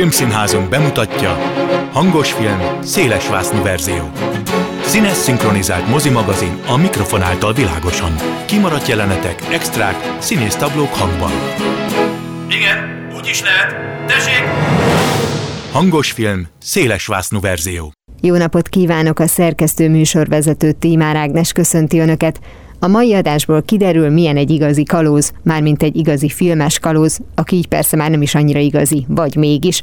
Filmszínházunk bemutatja Hangos film, szélesvásznú verzió. Színes szinkronizált mozimagazin a mikrofon által világosan. Kimaradt jelenetek, extrák, színésztablók hangban. Igen, úgy is lehet. Tessék! Hangos film, szélesvásznú verzió. Jó napot kívánok a szerkesztő műsorvezető Tímár Ágnes köszönti Önöket. A mai adásból kiderül, milyen egy igazi kalóz, mármint egy igazi filmes kalóz, aki így persze már nem is annyira igazi, vagy mégis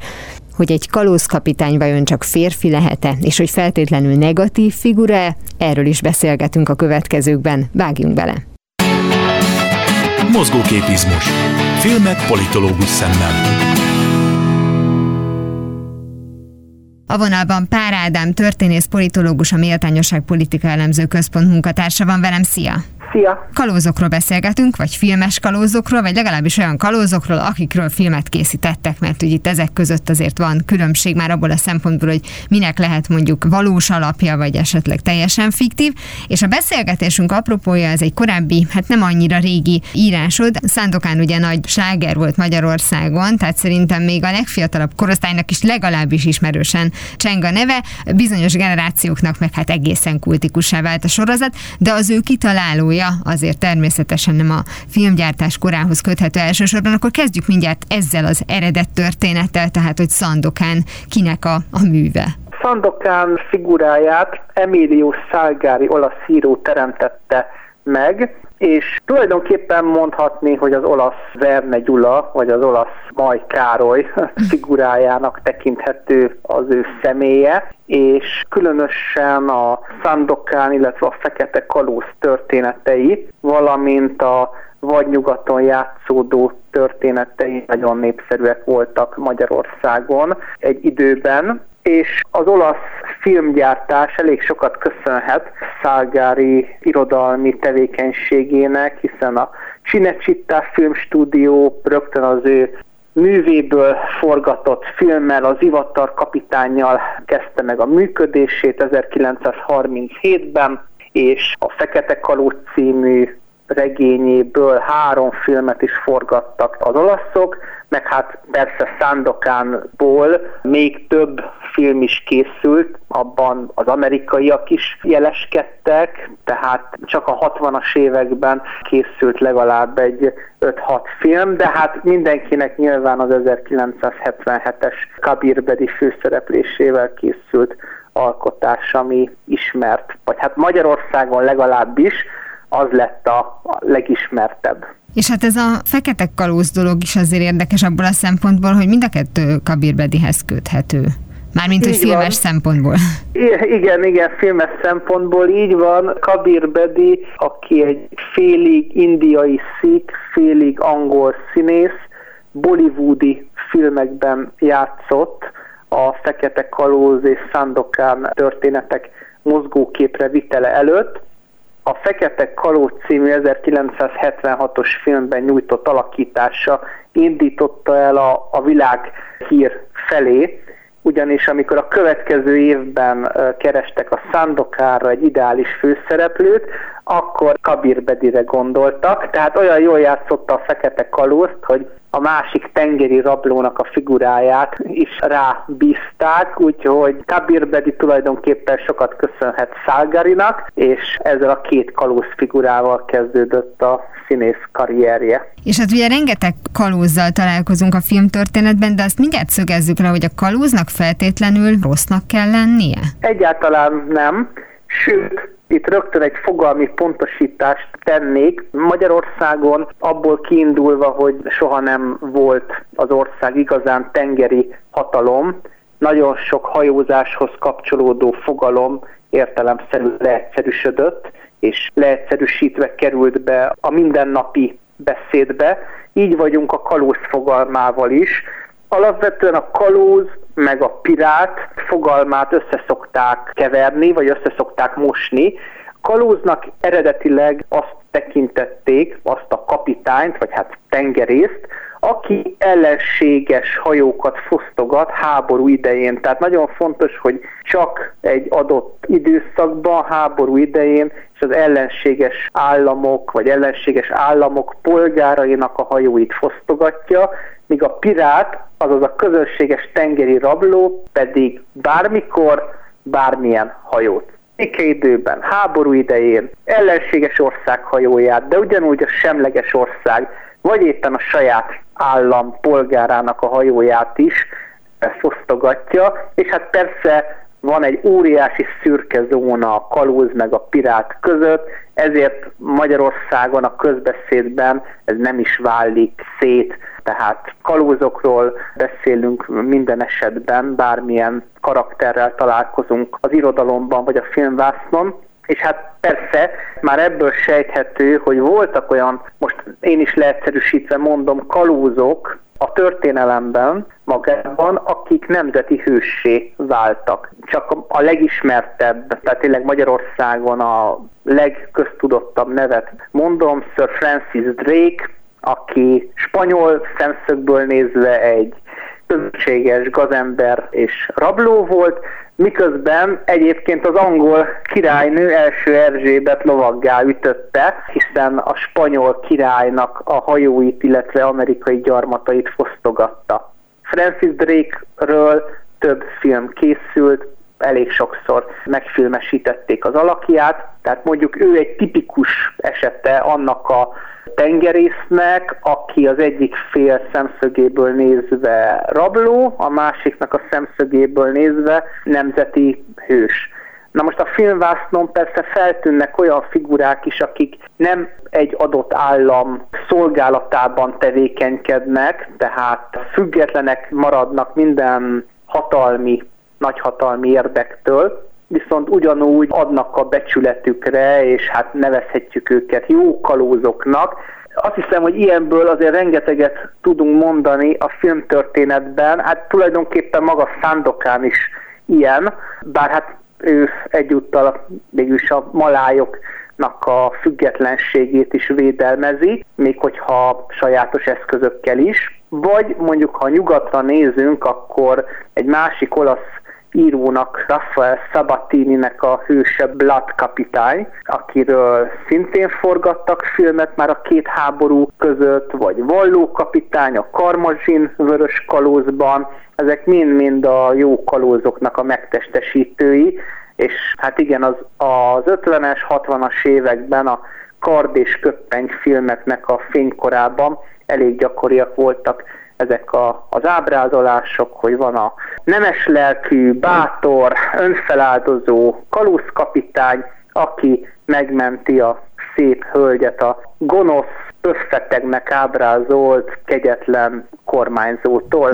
hogy egy kalózkapitány vajon csak férfi lehet-e, és hogy feltétlenül negatív figura erről is beszélgetünk a következőkben. Vágjunk bele! Mozgóképizmus. Filmek politológus szemmel. A vonalban Pár Ádám, történész politológus, a Méltányosság Politika Elemző Központ munkatársa van velem. Szia! Szia! Kalózokról beszélgetünk, vagy filmes kalózokról, vagy legalábbis olyan kalózokról, akikről filmet készítettek, mert ugye itt ezek között azért van különbség már abból a szempontból, hogy minek lehet mondjuk valós alapja, vagy esetleg teljesen fiktív. És a beszélgetésünk apropója, ez egy korábbi, hát nem annyira régi írásod. Szándokán ugye nagy sláger volt Magyarországon, tehát szerintem még a legfiatalabb korosztálynak is legalábbis ismerősen cseng a neve. Bizonyos generációknak meg hát egészen kultikussá vált a sorozat, de az ő kitalálója azért természetesen nem a filmgyártás korához köthető elsősorban, akkor kezdjük mindjárt ezzel az eredet történettel, tehát hogy Szandokán kinek a, a műve. Szandokán figuráját Emilio Salgari olasz író teremtette meg, és tulajdonképpen mondhatni, hogy az olasz Verne Gyula, vagy az olasz Maj Károly figurájának tekinthető az ő személye, és különösen a Szandokán, illetve a Fekete Kalóz történetei, valamint a vadnyugaton játszódó történetei nagyon népszerűek voltak Magyarországon egy időben, és az olasz filmgyártás elég sokat köszönhet Szálgári irodalmi tevékenységének, hiszen a Cinecittà filmstúdió rögtön az ő művéből forgatott filmmel, az Ivatar kapitányjal kezdte meg a működését 1937-ben, és a Fekete Kalóz című regényéből három filmet is forgattak az olaszok, meg hát persze Szándokánból még több film is készült, abban az amerikaiak is jeleskedtek, tehát csak a 60-as években készült legalább egy 5-6 film, de hát mindenkinek nyilván az 1977-es Kabirbedi főszereplésével készült alkotás, ami ismert, vagy hát Magyarországon legalábbis az lett a legismertebb. És hát ez a fekete kalóz dolog is azért érdekes abból a szempontból, hogy mind a kettő Kabirbedihez köthető. Mármint, hogy filmes van. szempontból. I- igen, igen, filmes szempontból így van. Kabir Bedi, aki egy félig indiai szik, félig angol színész, bollywoodi filmekben játszott a Fekete Kalóz és Sandokan történetek mozgóképre vitele előtt, a Fekete Kaló című 1976-os filmben nyújtott alakítása indította el a, a világ hír felé, ugyanis amikor a következő évben kerestek a Sandokára egy ideális főszereplőt, akkor Kabir Bedire gondoltak, tehát olyan jól játszotta a Fekete Kalózt, hogy a másik tengeri rablónak a figuráját is rábízták, úgyhogy Kabir Bedi tulajdonképpen sokat köszönhet Szálgarinak, és ezzel a két kalóz figurával kezdődött a színész karrierje. És hát ugye rengeteg kalózzal találkozunk a filmtörténetben, de azt mindjárt szögezzük le, hogy a kalóznak feltétlenül rossznak kell lennie? Egyáltalán nem. Sőt, itt rögtön egy fogalmi pontosítást tennék. Magyarországon abból kiindulva, hogy soha nem volt az ország igazán tengeri hatalom, nagyon sok hajózáshoz kapcsolódó fogalom értelemszerű leegyszerűsödött, és leegyszerűsítve került be a mindennapi beszédbe. Így vagyunk a kalóz fogalmával is. Alapvetően a kalóz meg a pirát fogalmát összeszokták keverni, vagy összeszokták mosni. Kalóznak eredetileg azt tekintették, azt a kapitányt, vagy hát tengerészt, aki ellenséges hajókat fosztogat háború idején. Tehát nagyon fontos, hogy csak egy adott időszakban, háború idején, és az ellenséges államok, vagy ellenséges államok polgárainak a hajóit fosztogatja, míg a pirát, azaz a közönséges tengeri rabló pedig bármikor, bármilyen hajót békeidőben, háború idején, ellenséges ország hajóját, de ugyanúgy a semleges ország, vagy éppen a saját állam polgárának a hajóját is fosztogatja, és hát persze van egy óriási szürke zóna a kalóz meg a pirát között, ezért Magyarországon a közbeszédben ez nem is válik szét, tehát kalózokról beszélünk minden esetben, bármilyen karakterrel találkozunk az irodalomban vagy a filmvásznon, és hát persze már ebből sejthető, hogy voltak olyan, most én is leegyszerűsítve mondom, kalózok a történelemben magában, akik nemzeti hőssé váltak. Csak a legismertebb, tehát tényleg Magyarországon a legköztudottabb nevet mondom, Sir Francis Drake, aki spanyol szemszögből nézve egy közösséges gazember és rabló volt, miközben egyébként az angol királynő első Erzsébet lovaggá ütötte, hiszen a spanyol királynak a hajóit, illetve amerikai gyarmatait fosztogatta. Francis Drake-ről több film készült, elég sokszor megfilmesítették az alakját, tehát mondjuk ő egy tipikus esete annak a tengerésznek, aki az egyik fél szemszögéből nézve rabló, a másiknak a szemszögéből nézve nemzeti hős. Na most a filmvásznon persze feltűnnek olyan figurák is, akik nem egy adott állam szolgálatában tevékenykednek, tehát függetlenek maradnak minden hatalmi, nagyhatalmi érdektől, viszont ugyanúgy adnak a becsületükre, és hát nevezhetjük őket jó kalózoknak. Azt hiszem, hogy ilyenből azért rengeteget tudunk mondani a filmtörténetben, hát tulajdonképpen maga Szándokán is ilyen, bár hát ő egyúttal mégis a malájoknak a függetlenségét is védelmezi, még hogyha sajátos eszközökkel is. Vagy mondjuk, ha nyugatra nézünk, akkor egy másik olasz írónak, Rafael Sabatini-nek a hőse Blood kapitány, akiről szintén forgattak filmet már a két háború között, vagy Valló kapitány a Karmazsin vörös kalózban, ezek mind-mind a jó kalózoknak a megtestesítői, és hát igen, az, az 50-es, 60-as években a kard és köppeny filmeknek a fénykorában elég gyakoriak voltak ezek a, az ábrázolások, hogy van a nemes lelkű, bátor, önfeláldozó kalózkapitány, aki megmenti a szép hölgyet a gonosz, összetegnek ábrázolt, kegyetlen kormányzótól,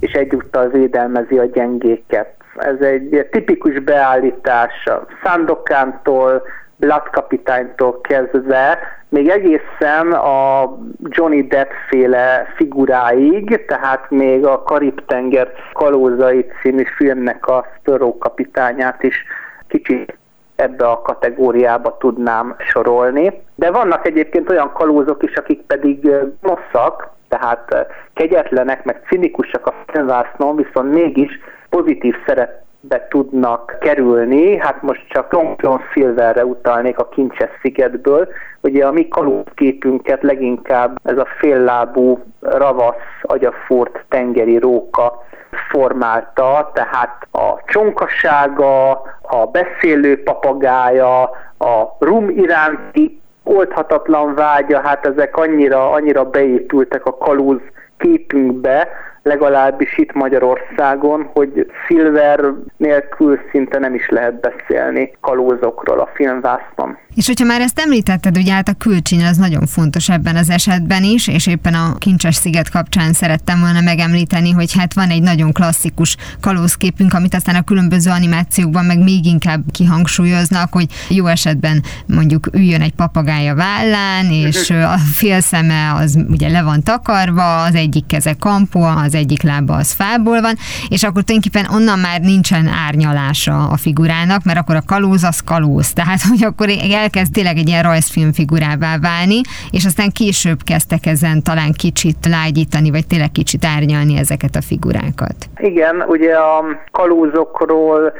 és egyúttal védelmezi a gyengéket. Ez egy tipikus beállítás a Sandokántól, Blood kapitánytól kezdve, még egészen a Johnny Depp féle figuráig, tehát még a Karib-tenger kalózai című filmnek a Sparrow kapitányát is kicsit ebbe a kategóriába tudnám sorolni. De vannak egyébként olyan kalózok is, akik pedig nosszak, tehát kegyetlenek, meg cinikusak a filmvásznon, viszont mégis pozitív szerep be tudnak kerülni. Hát most csak Tompion Silverre utalnék a Kincses szigetből. Ugye a mi kalózképünket leginkább ez a féllábú, ravasz, agyafúrt tengeri róka formálta, tehát a csonkasága, a beszélő papagája, a rum iránti oldhatatlan vágya, hát ezek annyira, annyira beépültek a kalóz képünkbe, legalábbis itt Magyarországon, hogy Silver nélkül szinte nem is lehet beszélni kalózokról a filmvászban. És hogyha már ezt említetted, ugye hát a külcsíny az nagyon fontos ebben az esetben is, és éppen a Kincses sziget kapcsán szerettem volna megemlíteni, hogy hát van egy nagyon klasszikus kalózképünk, amit aztán a különböző animációkban meg még inkább kihangsúlyoznak, hogy jó esetben mondjuk üljön egy papagája vállán, és a fél szeme az ugye le van takarva, az egyik keze kampó, az egyik lába az fából van, és akkor tulajdonképpen onnan már nincsen árnyalása a figurának, mert akkor a kalóz az kalóz. Tehát, hogy akkor elkezd tényleg egy ilyen rajzfilm figurává válni, és aztán később kezdtek ezen talán kicsit lágyítani, vagy tényleg kicsit árnyalni ezeket a figurákat. Igen, ugye a kalózokról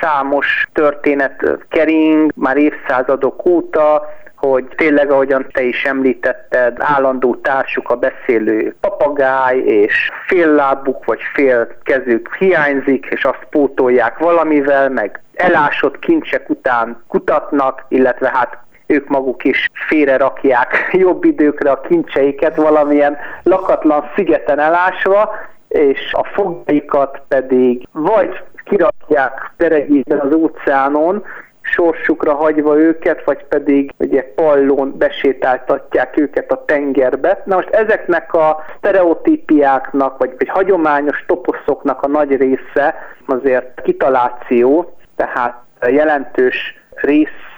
számos történet kering már évszázadok óta, hogy tényleg, ahogyan te is említetted, állandó társuk a beszélő papagáj, és fél lábuk vagy fél kezük hiányzik, és azt pótolják valamivel, meg elásott kincsek után kutatnak, illetve hát ők maguk is félre rakják jobb időkre a kincseiket valamilyen lakatlan szigeten elásva, és a fogjaikat pedig vagy kirakják teregítve az óceánon, sorsukra hagyva őket, vagy pedig ugye pallón besétáltatják őket a tengerbe. Na most ezeknek a sztereotípiáknak, vagy, vagy hagyományos toposzoknak a nagy része azért kitaláció, tehát jelentős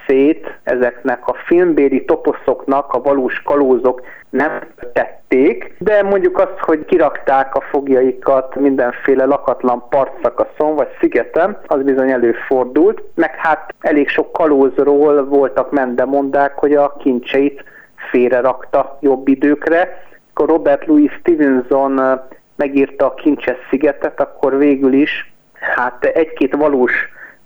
részét ezeknek a filmbéli toposzoknak a valós kalózok nem tették, de mondjuk azt, hogy kirakták a fogjaikat mindenféle lakatlan partszakaszon vagy szigeten, az bizony előfordult, meg hát elég sok kalózról voltak mendemondák, hogy a kincseit félre rakta jobb időkre. Akkor Robert Louis Stevenson megírta a Kincses szigetet, akkor végül is hát egy-két valós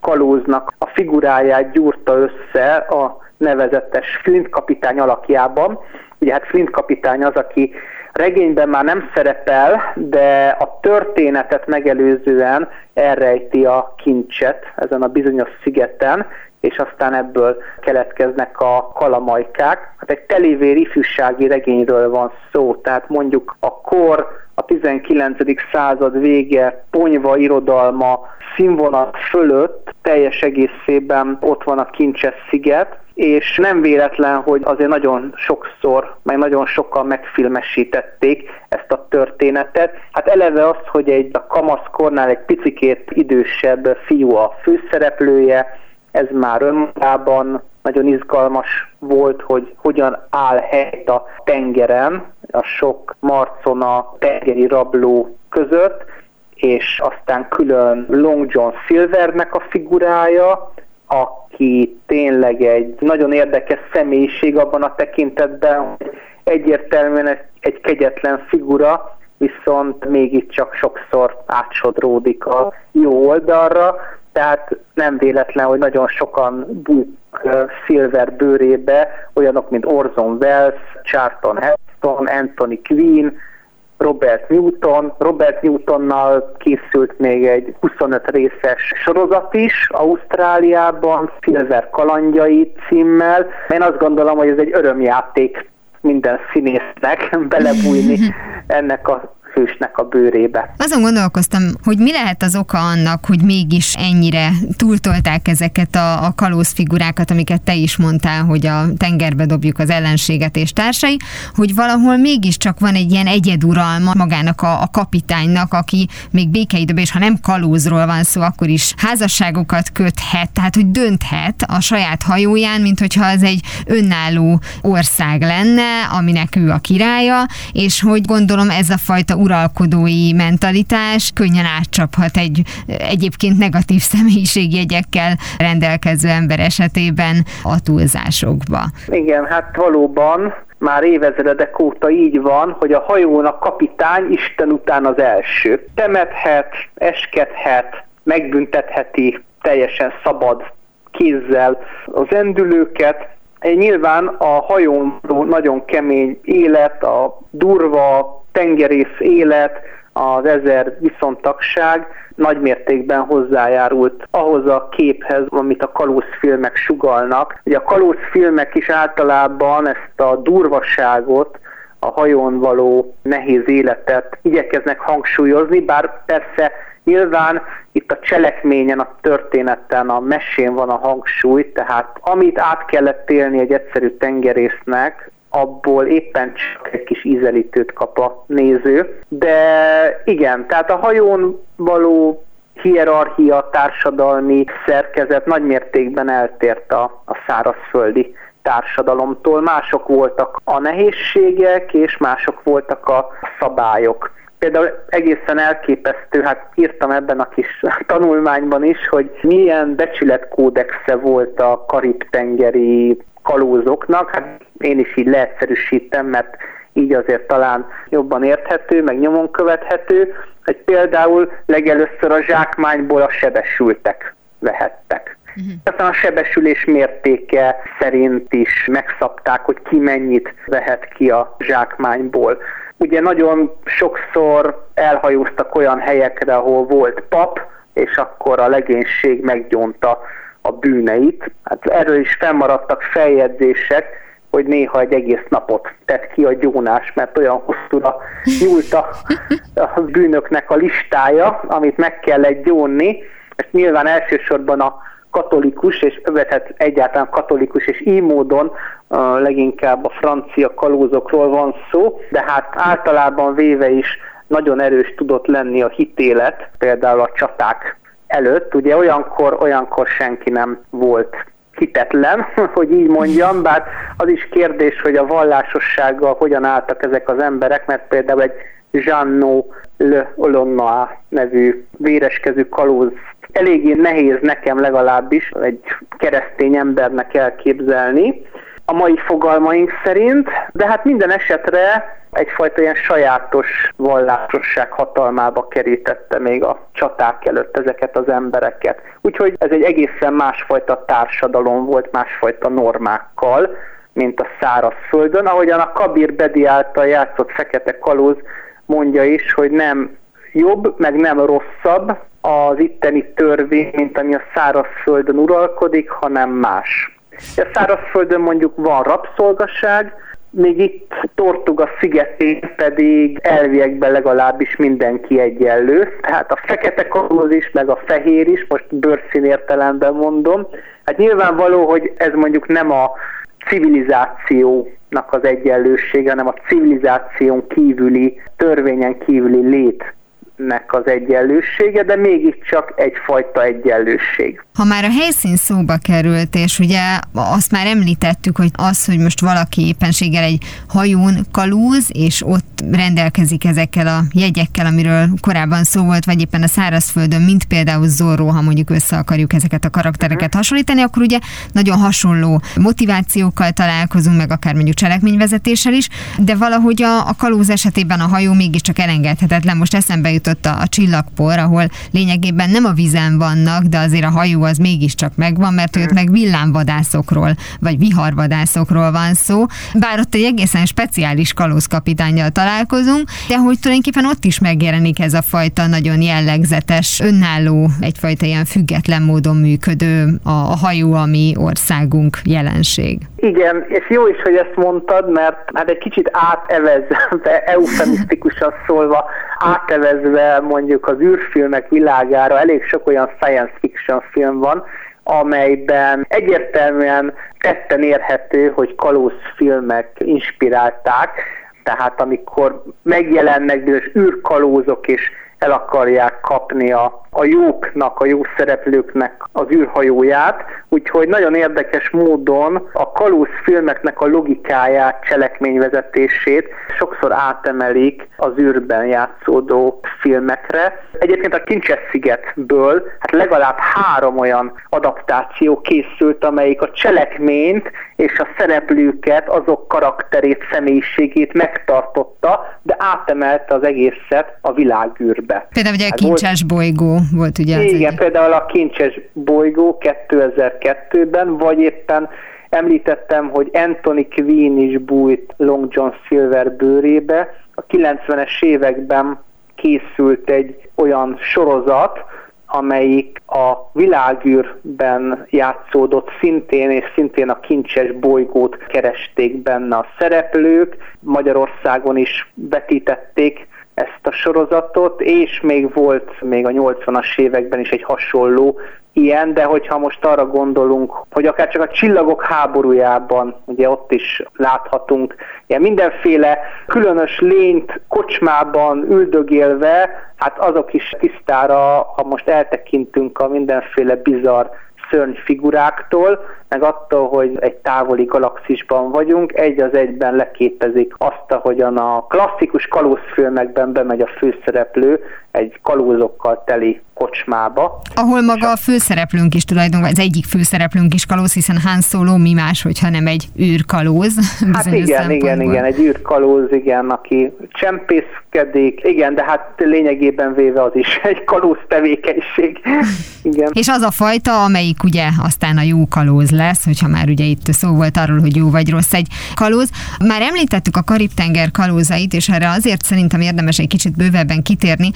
kalóznak a figuráját gyúrta össze a nevezetes Flint kapitány alakjában. Ugye hát Flint kapitány az, aki regényben már nem szerepel, de a történetet megelőzően elrejti a kincset ezen a bizonyos szigeten, és aztán ebből keletkeznek a kalamajkák. Hát egy telévér ifjúsági regényről van szó, tehát mondjuk a kor, a 19. század vége ponyva irodalma színvonal fölött teljes egészében ott van a Kincses sziget, és nem véletlen, hogy azért nagyon sokszor, meg nagyon sokan megfilmesítették ezt a történetet. Hát eleve az, hogy egy a kamaszkornál egy picikét idősebb fiú a főszereplője, ez már önmagában nagyon izgalmas volt, hogy hogyan áll helyt a tengeren, a sok marcona tengeri rabló között, és aztán külön Long John Silvernek a figurája, aki tényleg egy nagyon érdekes személyiség abban a tekintetben, hogy egyértelműen egy kegyetlen figura, viszont mégiscsak sokszor átsodródik a jó oldalra, tehát nem véletlen, hogy nagyon sokan bújt Silver bőrébe, olyanok, mint Orson Welles, Charlton Heston, Anthony Quinn, Robert Newton. Robert Newtonnal készült még egy 25 részes sorozat is Ausztráliában, Silver kalandjai címmel. Én azt gondolom, hogy ez egy örömjáték minden színésznek belebújni ennek a hősnek a bőrébe. Azon gondolkoztam, hogy mi lehet az oka annak, hogy mégis ennyire túltolták ezeket a, a kalózfigurákat, amiket te is mondtál, hogy a tengerbe dobjuk az ellenséget és társai, hogy valahol mégiscsak van egy ilyen egyeduralma magának a, a kapitánynak, aki még békeidőben, és ha nem kalózról van szó, akkor is házasságokat köthet, tehát hogy dönthet a saját hajóján, mint hogyha az egy önálló ország lenne, aminek ő a királya, és hogy gondolom ez a fajta uralkodói mentalitás könnyen átcsaphat egy egyébként negatív személyiségjegyekkel rendelkező ember esetében a túlzásokba. Igen, hát valóban már évezredek óta így van, hogy a hajón a kapitány Isten után az első. Temethet, eskedhet, megbüntetheti teljesen szabad kézzel az endülőket, Nyilván a hajón nagyon kemény élet, a durva tengerész élet, az ezer viszontagság nagy mértékben hozzájárult ahhoz a képhez, amit a kalózfilmek sugalnak. Ugye a kalózfilmek is általában ezt a durvaságot, a hajón való nehéz életet igyekeznek hangsúlyozni, bár persze Nyilván itt a cselekményen, a történeten, a mesén van a hangsúly, tehát amit át kellett élni egy egyszerű tengerésznek, abból éppen csak egy kis ízelítőt kap a néző. De igen, tehát a hajón való hierarchia, társadalmi szerkezet nagy mértékben eltért a, a szárazföldi társadalomtól. Mások voltak a nehézségek, és mások voltak a szabályok. Például egészen elképesztő, hát írtam ebben a kis tanulmányban is, hogy milyen becsületkódexe volt a karib-tengeri kalózoknak. Hát én is így leegyszerűsítem, mert így azért talán jobban érthető, meg nyomon követhető, hogy például legelőször a zsákmányból a sebesültek vehettek. Uh-huh. Aztán a sebesülés mértéke szerint is megszabták, hogy ki mennyit vehet ki a zsákmányból. Ugye nagyon sokszor elhajóztak olyan helyekre, ahol volt pap, és akkor a legénység meggyónta a bűneit. Hát erről is fennmaradtak feljegyzések, hogy néha egy egész napot tett ki a gyónás, mert olyan hosszúra nyúlt a, bűnöknek a listája, amit meg kellett gyónni. Ezt nyilván elsősorban a katolikus, és övethet egyáltalán katolikus, és így módon uh, leginkább a francia kalózokról van szó, de hát általában véve is nagyon erős tudott lenni a hitélet, például a csaták előtt. Ugye olyankor, olyankor senki nem volt hitetlen, hogy így mondjam, bár az is kérdés, hogy a vallásossággal hogyan álltak ezek az emberek, mert például egy Jeannot Le Olonna nevű véreskező kalóz eléggé nehéz nekem legalábbis egy keresztény embernek elképzelni, a mai fogalmaink szerint, de hát minden esetre egyfajta ilyen sajátos vallásosság hatalmába kerítette még a csaták előtt ezeket az embereket. Úgyhogy ez egy egészen másfajta társadalom volt, másfajta normákkal, mint a szárazföldön, ahogyan a Kabir Bedi által játszott Fekete Kalóz mondja is, hogy nem jobb, meg nem rosszabb az itteni törvény, mint ami a szárazföldön uralkodik, hanem más. A szárazföldön mondjuk van rabszolgaság, még itt Tortuga szigetén pedig elviekben legalábbis mindenki egyenlő. Tehát a fekete kalóz is, meg a fehér is, most bőrszín értelemben mondom. Hát nyilvánvaló, hogy ez mondjuk nem a civilizációnak az egyenlősége, hanem a civilizáción kívüli, törvényen kívüli lét nek az egyenlősége, de mégiscsak egyfajta egyenlőség. Ha már a helyszín szóba került, és ugye azt már említettük, hogy az, hogy most valaki éppenséggel egy hajón kalúz, és ott rendelkezik ezekkel a jegyekkel, amiről korábban szó volt, vagy éppen a szárazföldön, mint például Zorro, ha mondjuk össze akarjuk ezeket a karaktereket uh-huh. hasonlítani, akkor ugye nagyon hasonló motivációkkal találkozunk, meg akár mondjuk cselekményvezetéssel is, de valahogy a, a kalóz esetében a hajó mégiscsak elengedhetetlen. Most eszembe jutott a, a csillagpor, ahol lényegében nem a vízen vannak, de azért a hajó az mégiscsak megvan, mert ott meg villámvadászokról, vagy viharvadászokról van szó. Bár ott egy egészen speciális kalózkapitányjal találkozunk, de hogy tulajdonképpen ott is megjelenik ez a fajta nagyon jellegzetes, önálló, egyfajta ilyen független módon működő a, a hajó, ami országunk jelenség. Igen, és jó is, hogy ezt mondtad, mert hát egy kicsit átevezve, eufemisztikusan szólva, átevezve mondjuk az űrfilmek világára elég sok olyan science fiction film van, amelyben egyértelműen tetten érhető, hogy kalózfilmek inspirálták, tehát amikor megjelennek bizonyos űrkalózok és el akarják kapni a, a jóknak, a jó szereplőknek az űrhajóját, úgyhogy nagyon érdekes módon a kalóz filmeknek a logikáját, cselekményvezetését sokszor átemelik az űrben játszódó filmekre. Egyébként a Kincses szigetből hát legalább három olyan adaptáció készült, amelyik a cselekményt és a szereplőket, azok karakterét, személyiségét megtartotta, de átemelte az egészet a világűrbe. Például ugye a hát Kincses volt, bolygó volt ugye Igen, az például a Kincses bolygó 2002-ben, vagy éppen említettem, hogy Anthony Quinn is bújt Long John Silver bőrébe. A 90-es években készült egy olyan sorozat, amelyik a világűrben játszódott szintén, és szintén a kincses bolygót keresték benne a szereplők. Magyarországon is vetítették ezt a sorozatot, és még volt még a 80-as években is egy hasonló ilyen, de hogyha most arra gondolunk, hogy akár csak a csillagok háborújában, ugye ott is láthatunk ilyen mindenféle különös lényt kocsmában üldögélve, hát azok is tisztára, ha most eltekintünk a mindenféle bizarr szörnyfiguráktól, meg attól, hogy egy távoli galaxisban vagyunk, egy az egyben leképezik azt, ahogyan a klasszikus kalózfilmekben bemegy a főszereplő egy kalózokkal teli kocsmába. Ahol maga a főszereplőnk is tulajdonképpen, az egyik főszereplőnk is kalóz, hiszen Han Solo mi más, hogyha nem egy űrkalóz. Hát igen, igen, igen, egy űrkalóz, igen, aki csempészkedik, igen, de hát lényegében véve az is egy kalóz tevékenység. igen. És az a fajta, amelyik ugye aztán a jó kalóz lesz, hogyha már ugye itt szó volt arról, hogy jó vagy rossz egy kalóz. Már említettük a Karib-tenger kalózait, és erre azért szerintem érdemes egy kicsit bővebben kitérni,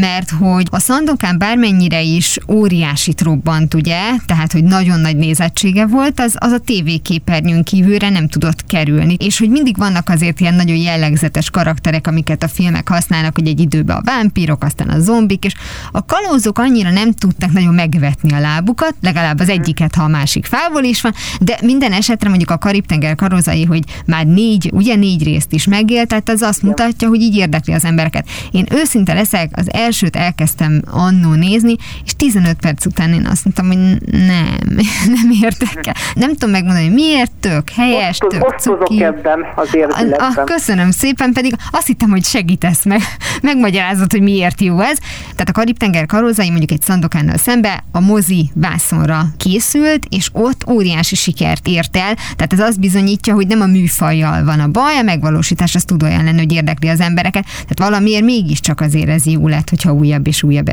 mert hogy a Szandokán bármennyire is óriási robbant, ugye, tehát hogy nagyon nagy nézettsége volt, az, az a tévéképernyőn kívülre nem tudott kerülni. És hogy mindig vannak azért ilyen nagyon jellegzetes karakterek, amiket a filmek használnak, hogy egy időben a vámpírok, aztán a zombik, és a kalózok annyira nem tudtak nagyon megvetni a lábukat, legalább az egyiket, ha a másik fávol is van, de minden esetre mondjuk a Karib-tenger karozai, hogy már négy, ugye négy részt is megélt, tehát az azt mutatja, hogy így érdekli az embereket. Én őszinte leszek, az elsőt elkezdtem annó nézni, és 15 perc után én azt mondtam, hogy nem, nem értek el. Nem tudom megmondani, hogy miért tök helyes, Osztoz, tök cuki. ebben az érzeletben. Ah, köszönöm szépen, pedig azt hittem, hogy segítesz meg, megmagyarázod, hogy miért jó ez. Tehát a Karib-tenger karózai mondjuk egy szandokánnal szembe a mozi vászonra készült, és ott óriási sikert ért el. Tehát ez azt bizonyítja, hogy nem a műfajjal van a baj, a megvalósítás az tud olyan lenni, hogy érdekli az embereket. Tehát valamiért mégiscsak azért ez jó lett, hogyha újabb és újabb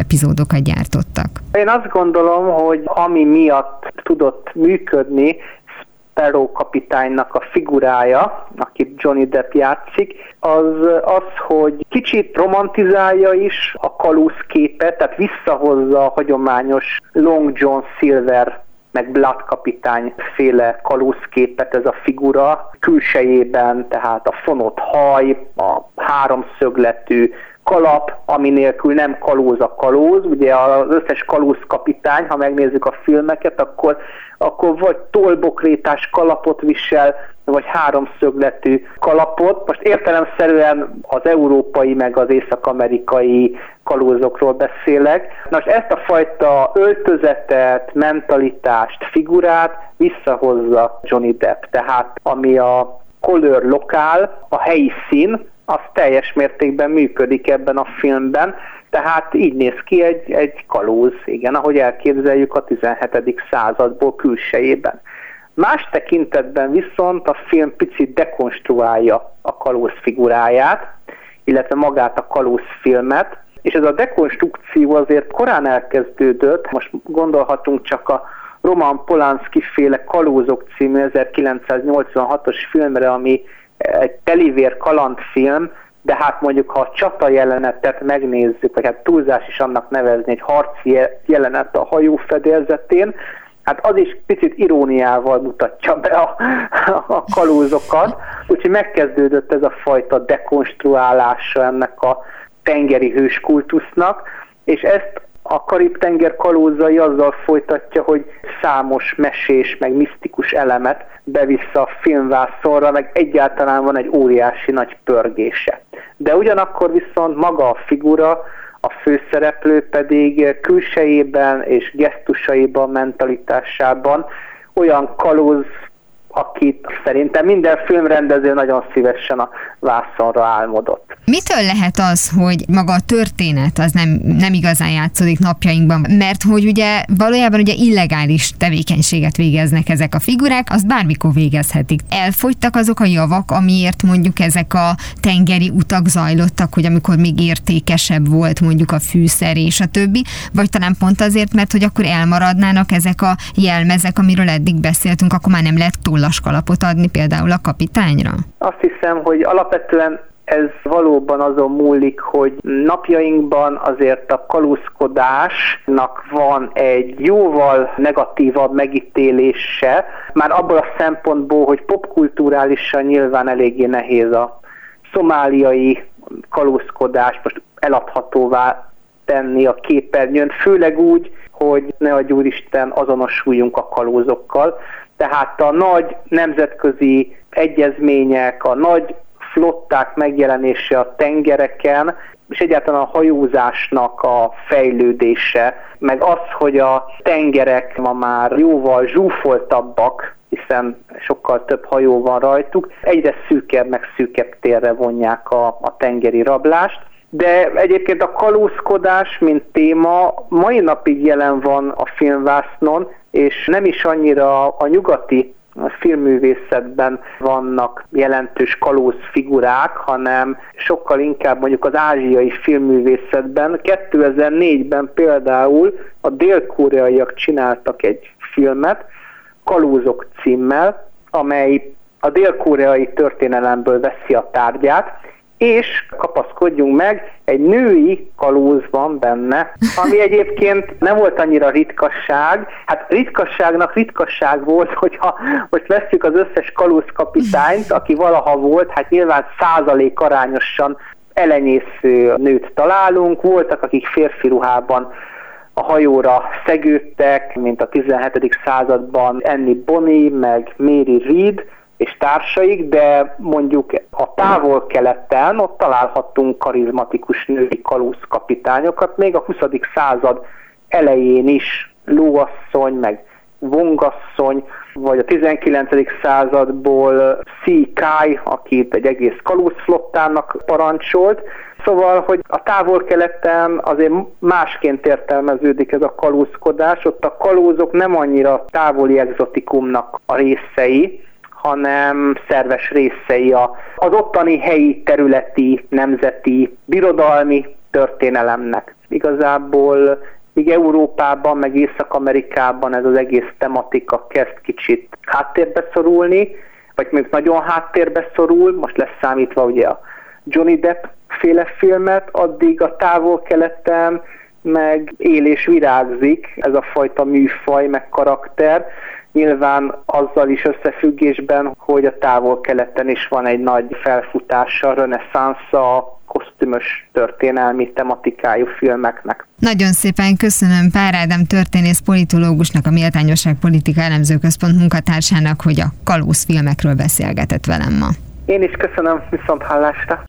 epizódokat gyártottak. Én azt gondolom, hogy ami miatt tudott működni, Sparrow kapitánynak a figurája, akit Johnny Depp játszik, az az, hogy kicsit romantizálja is a kalóz képet, tehát visszahozza a hagyományos Long John Silver meg Blood kapitány féle kalózképet ez a figura, külsejében, tehát a fonott haj, a háromszögletű kalap, ami nélkül nem kalóz a kalóz. Ugye az összes kalóz kapitány, ha megnézzük a filmeket, akkor, akkor vagy tolbokrétás kalapot visel, vagy háromszögletű kalapot. Most értelemszerűen az európai meg az észak-amerikai kalózokról beszélek. Most ezt a fajta öltözetet, mentalitást, figurát visszahozza Johnny Depp. Tehát ami a color lokál, a helyi szín, az teljes mértékben működik ebben a filmben, tehát így néz ki egy, egy kalóz, igen, ahogy elképzeljük a 17. századból külsejében. Más tekintetben viszont a film picit dekonstruálja a kalóz figuráját, illetve magát a kalóz filmet, és ez a dekonstrukció azért korán elkezdődött, most gondolhatunk csak a Roman Polanski féle Kalózok című 1986-os filmre, ami egy telivér kalandfilm, de hát mondjuk ha a csata jelenetet megnézzük, vagy hát túlzás is annak nevezni, egy harci jelenet a hajó fedélzetén, hát az is picit iróniával mutatja be a, a kalózokat, úgyhogy megkezdődött ez a fajta dekonstruálása ennek a tengeri hőskultusznak, és ezt a Karib-tenger kalózai azzal folytatja, hogy számos mesés, meg misztikus elemet bevisz a filmvászonra, meg egyáltalán van egy óriási nagy pörgése. De ugyanakkor viszont maga a figura, a főszereplő pedig külsejében és gesztusaiban, mentalitásában olyan kalóz akit szerintem minden filmrendező nagyon szívesen a vászonra álmodott. Mitől lehet az, hogy maga a történet az nem, nem igazán játszódik napjainkban? Mert hogy ugye valójában ugye illegális tevékenységet végeznek ezek a figurák, azt bármikor végezhetik. Elfogytak azok a javak, amiért mondjuk ezek a tengeri utak zajlottak, hogy amikor még értékesebb volt mondjuk a fűszer és a többi, vagy talán pont azért, mert hogy akkor elmaradnának ezek a jelmezek, amiről eddig beszéltünk, akkor már nem lehet kalapot adni például a kapitányra? Azt hiszem, hogy alapvetően ez valóban azon múlik, hogy napjainkban azért a kalózkodásnak van egy jóval negatívabb megítélése, már abból a szempontból, hogy popkulturálisan nyilván eléggé nehéz a szomáliai kalózkodást most eladhatóvá tenni a képernyőn, főleg úgy, hogy ne a Úristen azonosuljunk a kalózokkal. Tehát a nagy nemzetközi egyezmények, a nagy flották megjelenése a tengereken, és egyáltalán a hajózásnak a fejlődése, meg az, hogy a tengerek ma már jóval zsúfoltabbak, hiszen sokkal több hajó van rajtuk, egyre szűkebb, meg szűkebb térre vonják a, a tengeri rablást. De egyébként a kalózkodás, mint téma, mai napig jelen van a filmvásznon, és nem is annyira a nyugati filmművészetben vannak jelentős kalóz figurák, hanem sokkal inkább mondjuk az ázsiai filmművészetben. 2004-ben például a dél-koreaiak csináltak egy filmet, Kalózok címmel, amely a dél-koreai történelemből veszi a tárgyát, és kapaszkodjunk meg, egy női kalóz van benne, ami egyébként nem volt annyira ritkasság. Hát ritkasságnak ritkasság volt, hogyha most veszük az összes kalózkapitányt, aki valaha volt, hát nyilván százalék arányosan elenyésző nőt találunk, voltak, akik férfi ruhában a hajóra szegődtek, mint a 17. században Annie Bonny, meg Mary Reed, és társaik, de mondjuk a távol-keleten ott találhattunk karizmatikus női kalózkapitányokat, még a 20. század elején is lóasszony, meg vongasszony, vagy a 19. századból C. Kai, aki egy egész kalózflottának parancsolt. Szóval, hogy a távol-keleten azért másként értelmeződik ez a kalózkodás, ott a kalózok nem annyira távoli exotikumnak a részei, hanem szerves részei az ottani helyi, területi, nemzeti, birodalmi történelemnek. Igazából míg Európában, meg Észak-Amerikában ez az egész tematika kezd kicsit háttérbe szorulni, vagy még nagyon háttérbe szorul, most lesz számítva ugye a Johnny Depp féle filmet, addig a távol-keleten meg él és virágzik ez a fajta műfaj, meg karakter, Nyilván azzal is összefüggésben, hogy a távol-keleten is van egy nagy felfutása, reneszánsza, kosztümös történelmi tematikájú filmeknek. Nagyon szépen köszönöm Pár Ádám történész politológusnak, a Méltányosság Politika Elemző Központ munkatársának, hogy a kalóz filmekről beszélgetett velem ma. Én is köszönöm, viszont hallásra.